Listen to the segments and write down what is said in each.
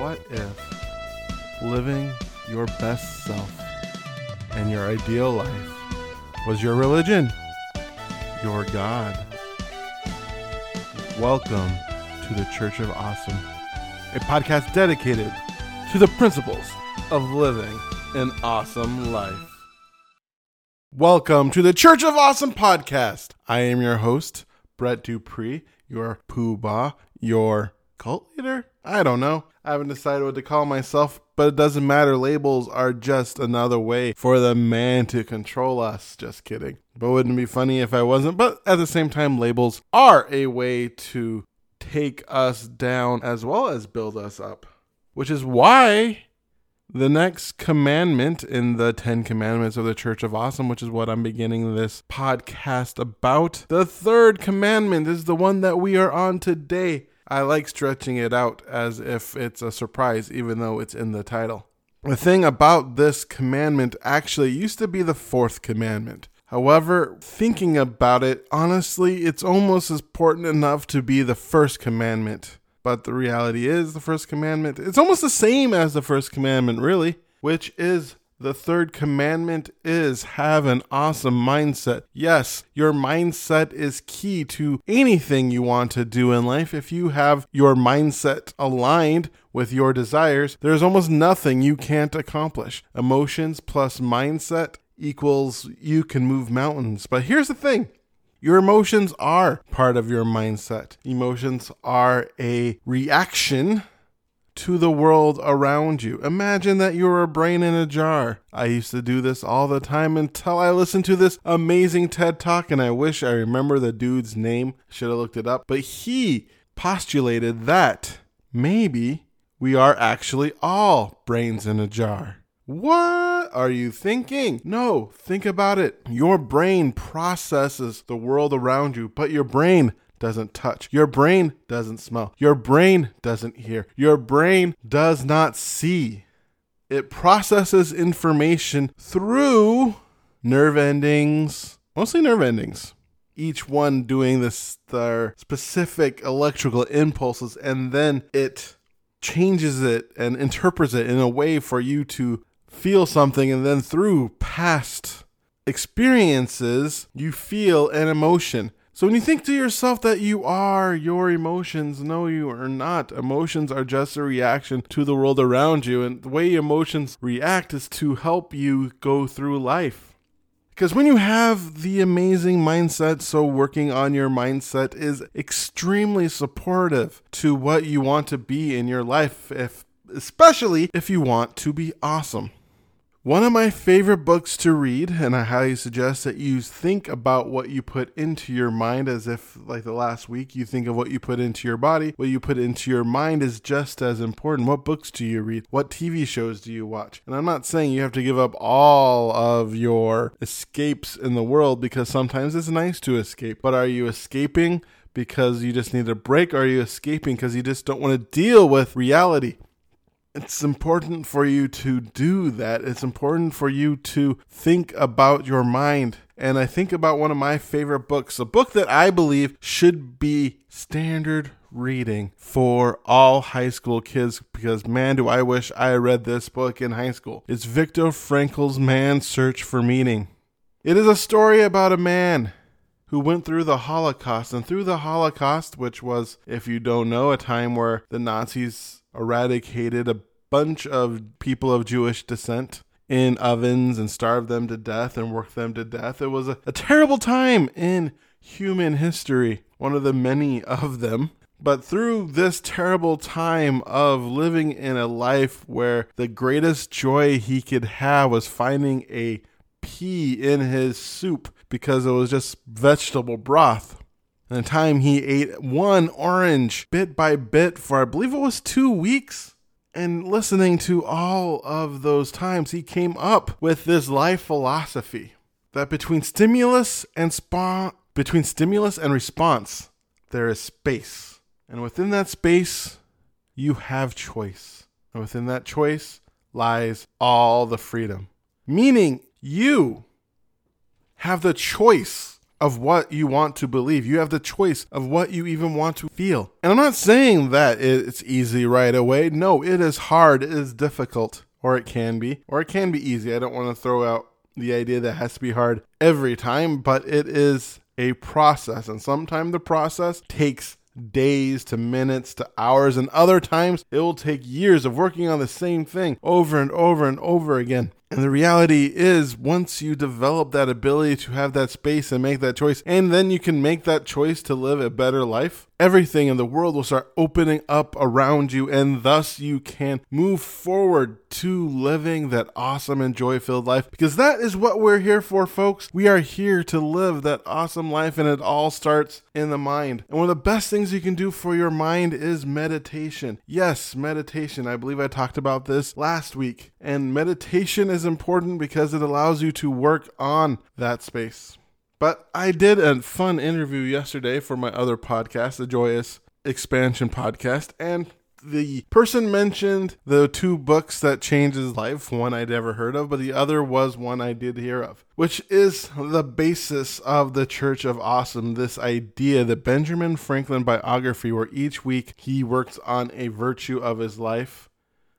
What if living your best self and your ideal life was your religion, your God? Welcome to the Church of Awesome, a podcast dedicated to the principles of living an awesome life. Welcome to the Church of Awesome podcast. I am your host, Brett Dupree, your poobah, your cult leader? I don't know. I haven't decided what to call myself, but it doesn't matter. Labels are just another way for the man to control us. Just kidding. But wouldn't it be funny if I wasn't? But at the same time, labels are a way to take us down as well as build us up, which is why the next commandment in the Ten Commandments of the Church of Awesome, which is what I'm beginning this podcast about, the third commandment is the one that we are on today. I like stretching it out as if it's a surprise, even though it's in the title. The thing about this commandment actually used to be the fourth commandment. However, thinking about it, honestly, it's almost as important enough to be the first commandment. But the reality is, the first commandment, it's almost the same as the first commandment, really, which is the third commandment is have an awesome mindset. Yes, your mindset is key to anything you want to do in life. If you have your mindset aligned with your desires, there's almost nothing you can't accomplish. Emotions plus mindset equals you can move mountains. But here's the thing your emotions are part of your mindset. Emotions are a reaction to the world around you. Imagine that you're a brain in a jar. I used to do this all the time until I listened to this amazing TED talk, and I wish I remember the dude's name. Should have looked it up. But he postulated that maybe we are actually all brains in a jar. What are you thinking? No, think about it. Your brain processes the world around you, but your brain doesn't touch. Your brain doesn't smell. Your brain doesn't hear. Your brain does not see. It processes information through nerve endings, mostly nerve endings. Each one doing this their specific electrical impulses and then it changes it and interprets it in a way for you to feel something, and then through past experiences, you feel an emotion. So when you think to yourself that you are your emotions, no, you are not. Emotions are just a reaction to the world around you, and the way emotions react is to help you go through life. Because when you have the amazing mindset, so working on your mindset is extremely supportive to what you want to be in your life, if especially if you want to be awesome. One of my favorite books to read, and I highly suggest that you think about what you put into your mind as if, like the last week, you think of what you put into your body. What you put into your mind is just as important. What books do you read? What TV shows do you watch? And I'm not saying you have to give up all of your escapes in the world because sometimes it's nice to escape, but are you escaping? Because you just need a break? Or are you escaping because you just don't want to deal with reality? It's important for you to do that. It's important for you to think about your mind. And I think about one of my favorite books, a book that I believe should be standard reading for all high school kids because man do I wish I read this book in high school. It's Viktor Frankl's Man's Search for Meaning. It is a story about a man who went through the Holocaust and through the Holocaust which was if you don't know a time where the Nazis eradicated a bunch of people of Jewish descent in ovens and starved them to death and worked them to death. It was a, a terrible time in human history, one of the many of them. But through this terrible time of living in a life where the greatest joy he could have was finding a pea in his soup because it was just vegetable broth. And the time he ate one orange bit by bit for, I believe it was two weeks. And listening to all of those times, he came up with this life philosophy that between stimulus and spa- between stimulus and response, there is space. And within that space, you have choice. And within that choice lies all the freedom. Meaning, you have the choice of what you want to believe. You have the choice of what you even want to feel. And I'm not saying that it's easy right away. No, it is hard, it is difficult, or it can be, or it can be easy. I don't want to throw out the idea that has to be hard every time, but it is a process. And sometimes the process takes days to minutes to hours, and other times it will take years of working on the same thing over and over and over again. And the reality is, once you develop that ability to have that space and make that choice, and then you can make that choice to live a better life, everything in the world will start opening up around you, and thus you can move forward to living that awesome and joy filled life. Because that is what we're here for, folks. We are here to live that awesome life, and it all starts in the mind. And one of the best things you can do for your mind is meditation. Yes, meditation. I believe I talked about this last week. And meditation is important because it allows you to work on that space. But I did a fun interview yesterday for my other podcast, the Joyous Expansion Podcast, and the person mentioned the two books that changed his life. One I'd ever heard of, but the other was one I did hear of, which is the basis of the Church of Awesome. This idea, the Benjamin Franklin biography, where each week he works on a virtue of his life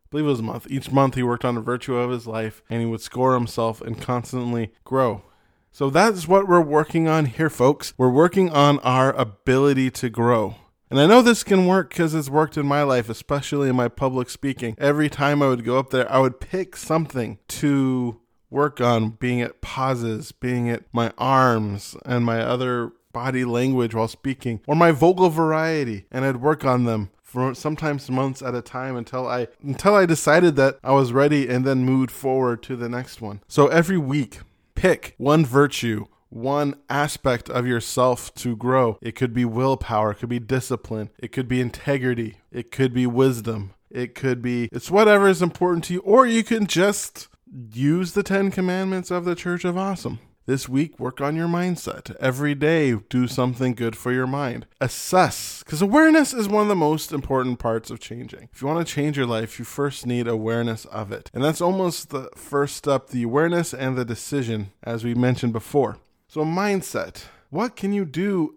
believe it was a month. Each month he worked on a virtue of his life and he would score himself and constantly grow. So that's what we're working on here, folks. We're working on our ability to grow. And I know this can work because it's worked in my life, especially in my public speaking. Every time I would go up there, I would pick something to work on, being it pauses, being it my arms and my other body language while speaking, or my vocal variety, and I'd work on them for sometimes months at a time until I until I decided that I was ready and then moved forward to the next one. So every week, pick one virtue, one aspect of yourself to grow. It could be willpower, it could be discipline, it could be integrity, it could be wisdom, it could be it's whatever is important to you, or you can just use the 10 commandments of the Church of Awesome. This week, work on your mindset. Every day, do something good for your mind. Assess, because awareness is one of the most important parts of changing. If you want to change your life, you first need awareness of it. And that's almost the first step the awareness and the decision, as we mentioned before. So, mindset. What can you do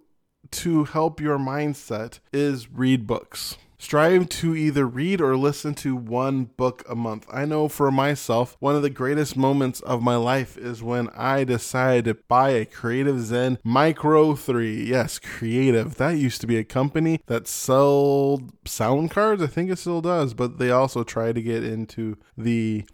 to help your mindset is read books. Strive to either read or listen to one book a month. I know for myself, one of the greatest moments of my life is when I decided to buy a Creative Zen Micro 3. Yes, Creative. That used to be a company that sold sound cards. I think it still does, but they also try to get into the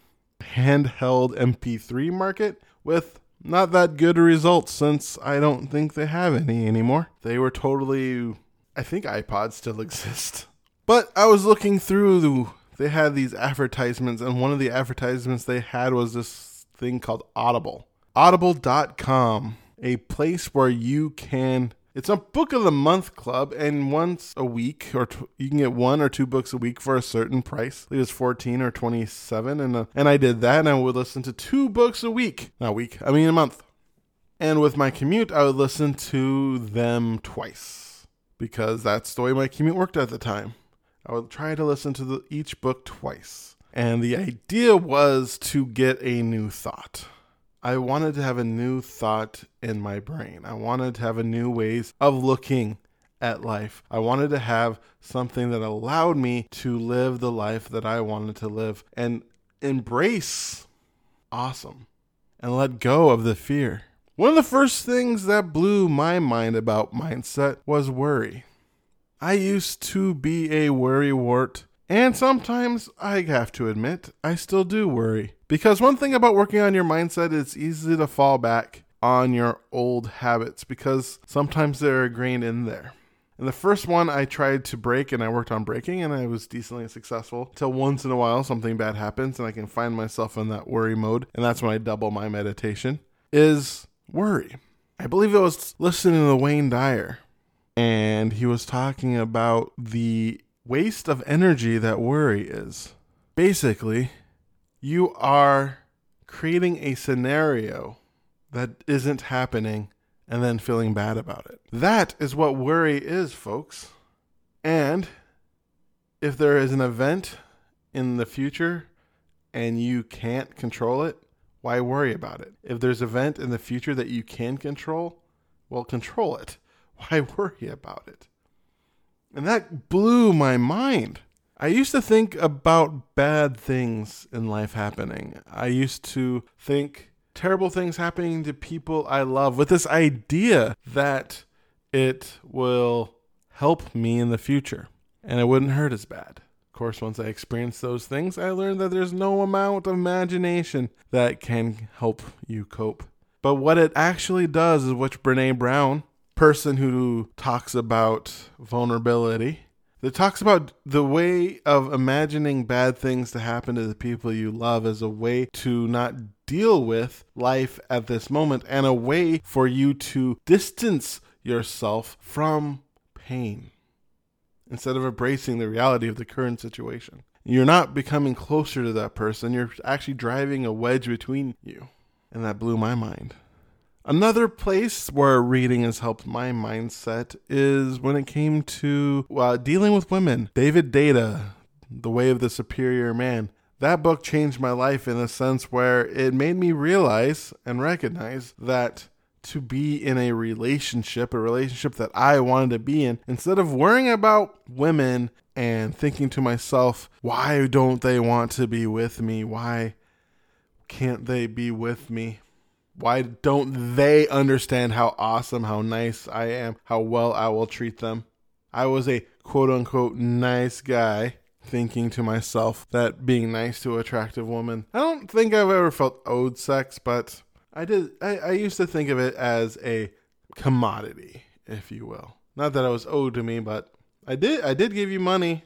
handheld MP3 market with not that good results since I don't think they have any anymore. They were totally I think iPods still exist. But I was looking through the they had these advertisements and one of the advertisements they had was this thing called Audible. Audible.com, a place where you can it's a book of the month club, and once a week, or t- you can get one or two books a week for a certain price. It was fourteen or twenty-seven, and uh, and I did that, and I would listen to two books a week, not a week, I mean a month. And with my commute, I would listen to them twice because that's the way my commute worked at the time. I would try to listen to the, each book twice. And the idea was to get a new thought. I wanted to have a new thought in my brain. I wanted to have a new ways of looking at life. I wanted to have something that allowed me to live the life that I wanted to live and embrace awesome and let go of the fear. One of the first things that blew my mind about mindset was worry. I used to be a worrywart, and sometimes I have to admit, I still do worry. Because one thing about working on your mindset, it's easy to fall back on your old habits because sometimes they're ingrained in there. And the first one I tried to break and I worked on breaking and I was decently successful until once in a while something bad happens and I can find myself in that worry mode. And that's when I double my meditation is worry. I believe it was listening to Wayne Dyer and he was talking about the waste of energy that worry is. Basically, you are creating a scenario that isn't happening and then feeling bad about it. That is what worry is, folks. And if there is an event in the future and you can't control it, why worry about it? If there's an event in the future that you can control, Well, control it. Why worry about it? And that blew my mind. I used to think about bad things in life happening. I used to think terrible things happening to people I love with this idea that it will help me in the future and it wouldn't hurt as bad. Of course, once I experienced those things, I learned that there's no amount of imagination that can help you cope. But what it actually does is what Brene Brown, person who talks about vulnerability, that talks about the way of imagining bad things to happen to the people you love as a way to not deal with life at this moment and a way for you to distance yourself from pain instead of embracing the reality of the current situation. You're not becoming closer to that person, you're actually driving a wedge between you. And that blew my mind. Another place where reading has helped my mindset is when it came to uh, dealing with women. David Deida, The Way of the Superior Man. That book changed my life in a sense where it made me realize and recognize that to be in a relationship, a relationship that I wanted to be in, instead of worrying about women and thinking to myself, why don't they want to be with me? Why can't they be with me? Why don't they understand how awesome, how nice I am, how well I will treat them? I was a quote unquote nice guy thinking to myself that being nice to attractive woman. I don't think I've ever felt owed sex, but I did I, I used to think of it as a commodity, if you will. Not that it was owed to me, but I did I did give you money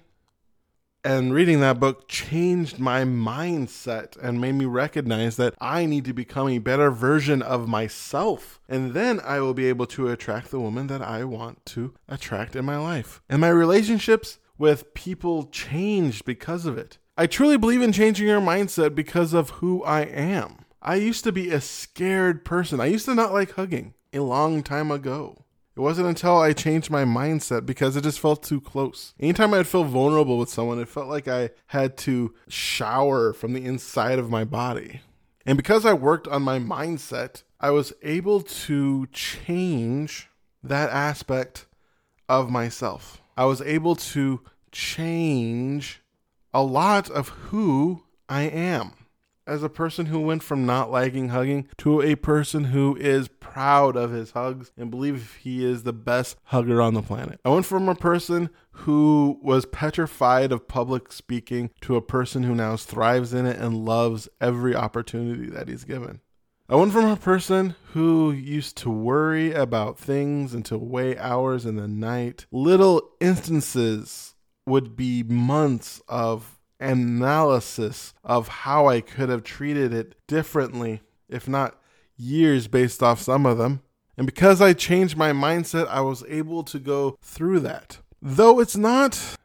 and reading that book changed my mindset and made me recognize that I need to become a better version of myself. And then I will be able to attract the woman that I want to attract in my life. And my relationships with people changed because of it. I truly believe in changing your mindset because of who I am. I used to be a scared person. I used to not like hugging a long time ago. It wasn't until I changed my mindset because it just felt too close. Anytime I'd feel vulnerable with someone, it felt like I had to shower from the inside of my body. And because I worked on my mindset, I was able to change that aspect of myself. I was able to change a lot of who I am as a person who went from not liking hugging to a person who is proud of his hugs and believe he is the best hugger on the planet. I went from a person who was petrified of public speaking to a person who now thrives in it and loves every opportunity that he's given. I went from a person who used to worry about things until way hours in the night. Little instances would be months of analysis of how I could have treated it differently, if not years based off some of them. And because I changed my mindset, I was able to go through that. Though it's not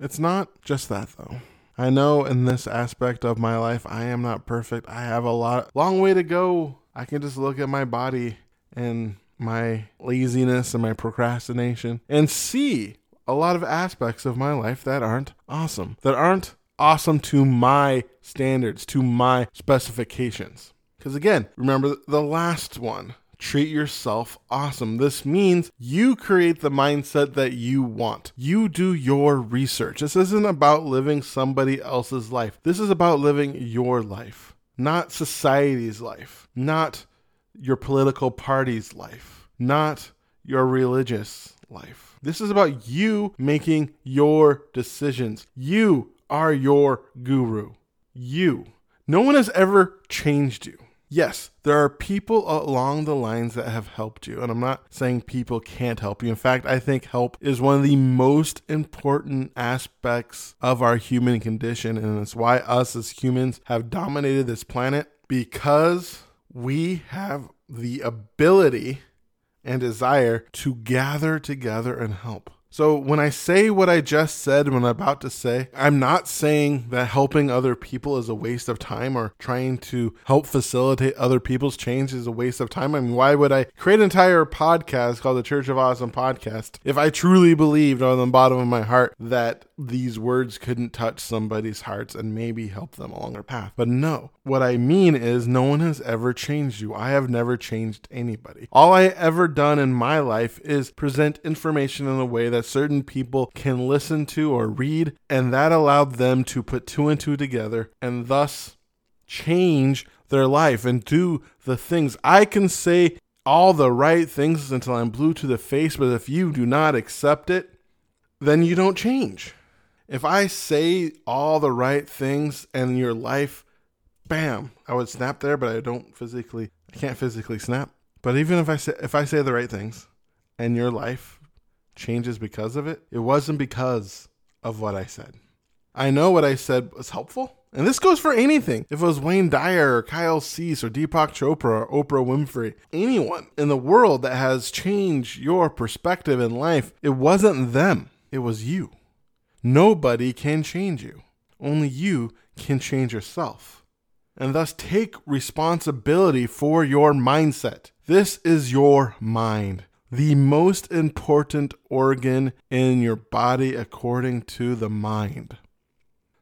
it's not just that though. I know in this aspect of my life I am not perfect. I have a lot long way to go. I can just look at my body and my laziness and my procrastination and see a lot of aspects of my life that aren't awesome, that aren't awesome to my standards, to my specifications. Because again, remember the last one treat yourself awesome. This means you create the mindset that you want. You do your research. This isn't about living somebody else's life. This is about living your life, not society's life, not your political party's life, not your religious life. This is about you making your decisions. You are your guru. You. No one has ever changed you. Yes, there are people along the lines that have helped you, and I'm not saying people can't help you. In fact, I think help is one of the most important aspects of our human condition, and it's why us as humans have dominated this planet because we have the ability and desire to gather together and help. So when I say what I just said, when I'm about to say, I'm not saying that helping other people is a waste of time or trying to help facilitate other people's change is a waste of time. I mean, why would I create an entire podcast called the Church of Awesome Podcast if I truly believed on the bottom of my heart that these words couldn't touch somebody's hearts and maybe help them along their path? But no, what I mean is no one has ever changed you. I have never changed anybody. All I ever done in my life is present information in a way that that certain people can listen to or read, and that allowed them to put two and two together and thus change their life and do the things. I can say all the right things until I'm blue to the face, but if you do not accept it, then you don't change. If I say all the right things and your life, bam, I would snap there, but I don't physically, I can't physically snap. But even if I say, if I say the right things and your life changes because of it, it wasn't because of what I said. I know what I said was helpful. And this goes for anything. If it was Wayne Dyer or Kyle Cease or Deepak Chopra or Oprah Winfrey, anyone in the world that has changed your perspective in life, it wasn't them, it was you. Nobody can change you. Only you can change yourself. And thus take responsibility for your mindset. This is your mind the most important organ in your body according to the mind.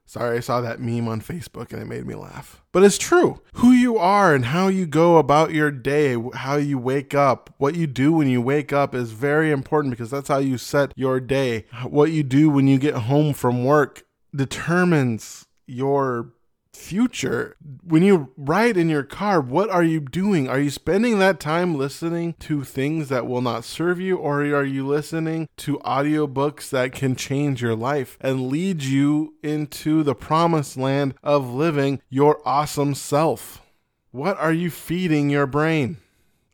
Sorry, I saw that meme on Facebook and it made me laugh. But it's true. Who you are and how you go about your day, how you wake up, what you do when you wake up is very important because that's how you set your day. What you do when you get home from work determines your future. When you ride in your car, what are you doing? Are you spending that time listening to things that will not serve you, or are you listening to audiobooks that can change your life and lead you into the promised land of living your awesome self? What are you feeding your brain?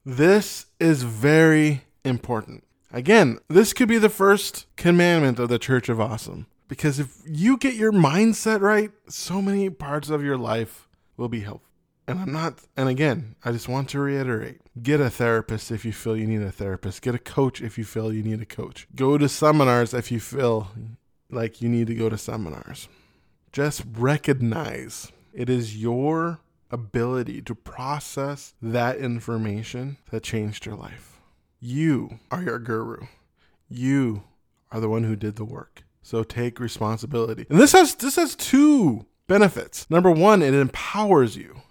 This is very important. Again, this could be the first commandment of the Church of Awesome. Because if you get your mindset right, so many parts of your life will be helpful. And I'm not, and again, I just want to reiterate get a therapist if you feel you need a therapist, get a coach if you feel you need a coach, go to seminars if you feel like you need to go to seminars. Just recognize it is your ability to process that information that changed your life. You are your guru. You are the one who did the work. So take responsibility. And this has this has two benefits. Number 1, it empowers you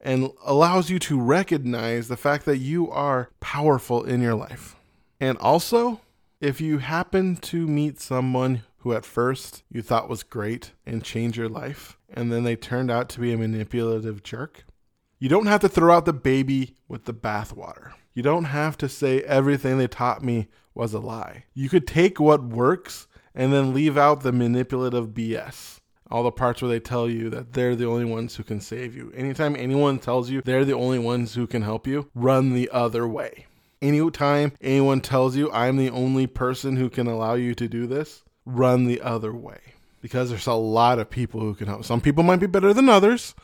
and allows you to recognize the fact that you are powerful in your life. And also, if you happen to meet someone who at first you thought was great and change your life, and then they turned out to be a manipulative jerk, you don't have to throw out the baby with the bathwater. You don't have to say everything they taught me was a lie. You could take what works and then leave out the manipulative BS. All the parts where they tell you that they're the only ones who can save you. Anytime anyone tells you they're the only ones who can help you, run the other way. Anytime anyone tells you I'm the only person who can allow you to do this, run the other way. Because there's a lot of people who can help. Some people might be better than others.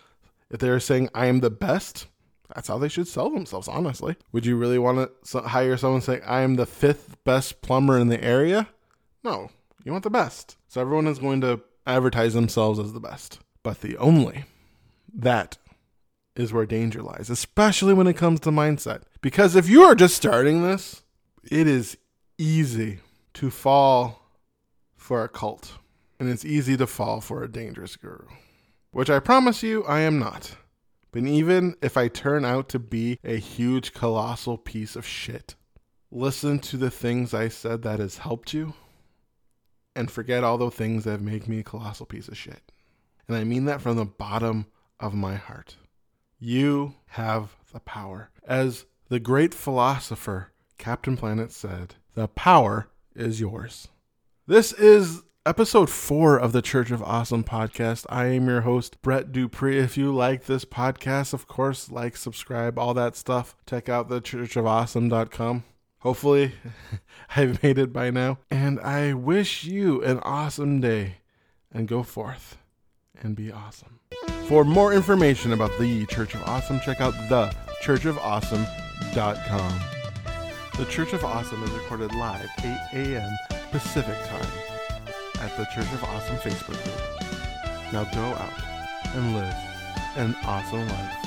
If they're saying I am the best, that's how they should sell themselves, honestly. Would you really want to hire someone saying I am the fifth best plumber in the area? No, you want the best. So everyone is going to advertise themselves as the best. But the only, that is where danger lies, especially when it comes to mindset. Because if you are just starting this, it is easy to fall for a cult. And it's easy to fall for a dangerous guru. Which I promise you, I am not. But even if I turn out to be a huge, colossal piece of shit, listen to the things I said that has helped you and forget all the things that made me a colossal piece of shit. And I mean that from the bottom of my heart. You have the power. As the great philosopher Captain Planet said, the power is yours. This is episode four of the Church of Awesome podcast. I am your host, Brett Dupree. If you like this podcast, of course, like, subscribe, all that stuff. Check out the churchofawesome.com. Hopefully, I've made it by now. And I wish you an awesome day and go forth and be awesome. For more information about the Church of Awesome, check out thechurchofawesome.com. The Church of Awesome is recorded live 8 a.m. Pacific Time at the Church of Awesome Facebook group. Now go out and live an awesome life.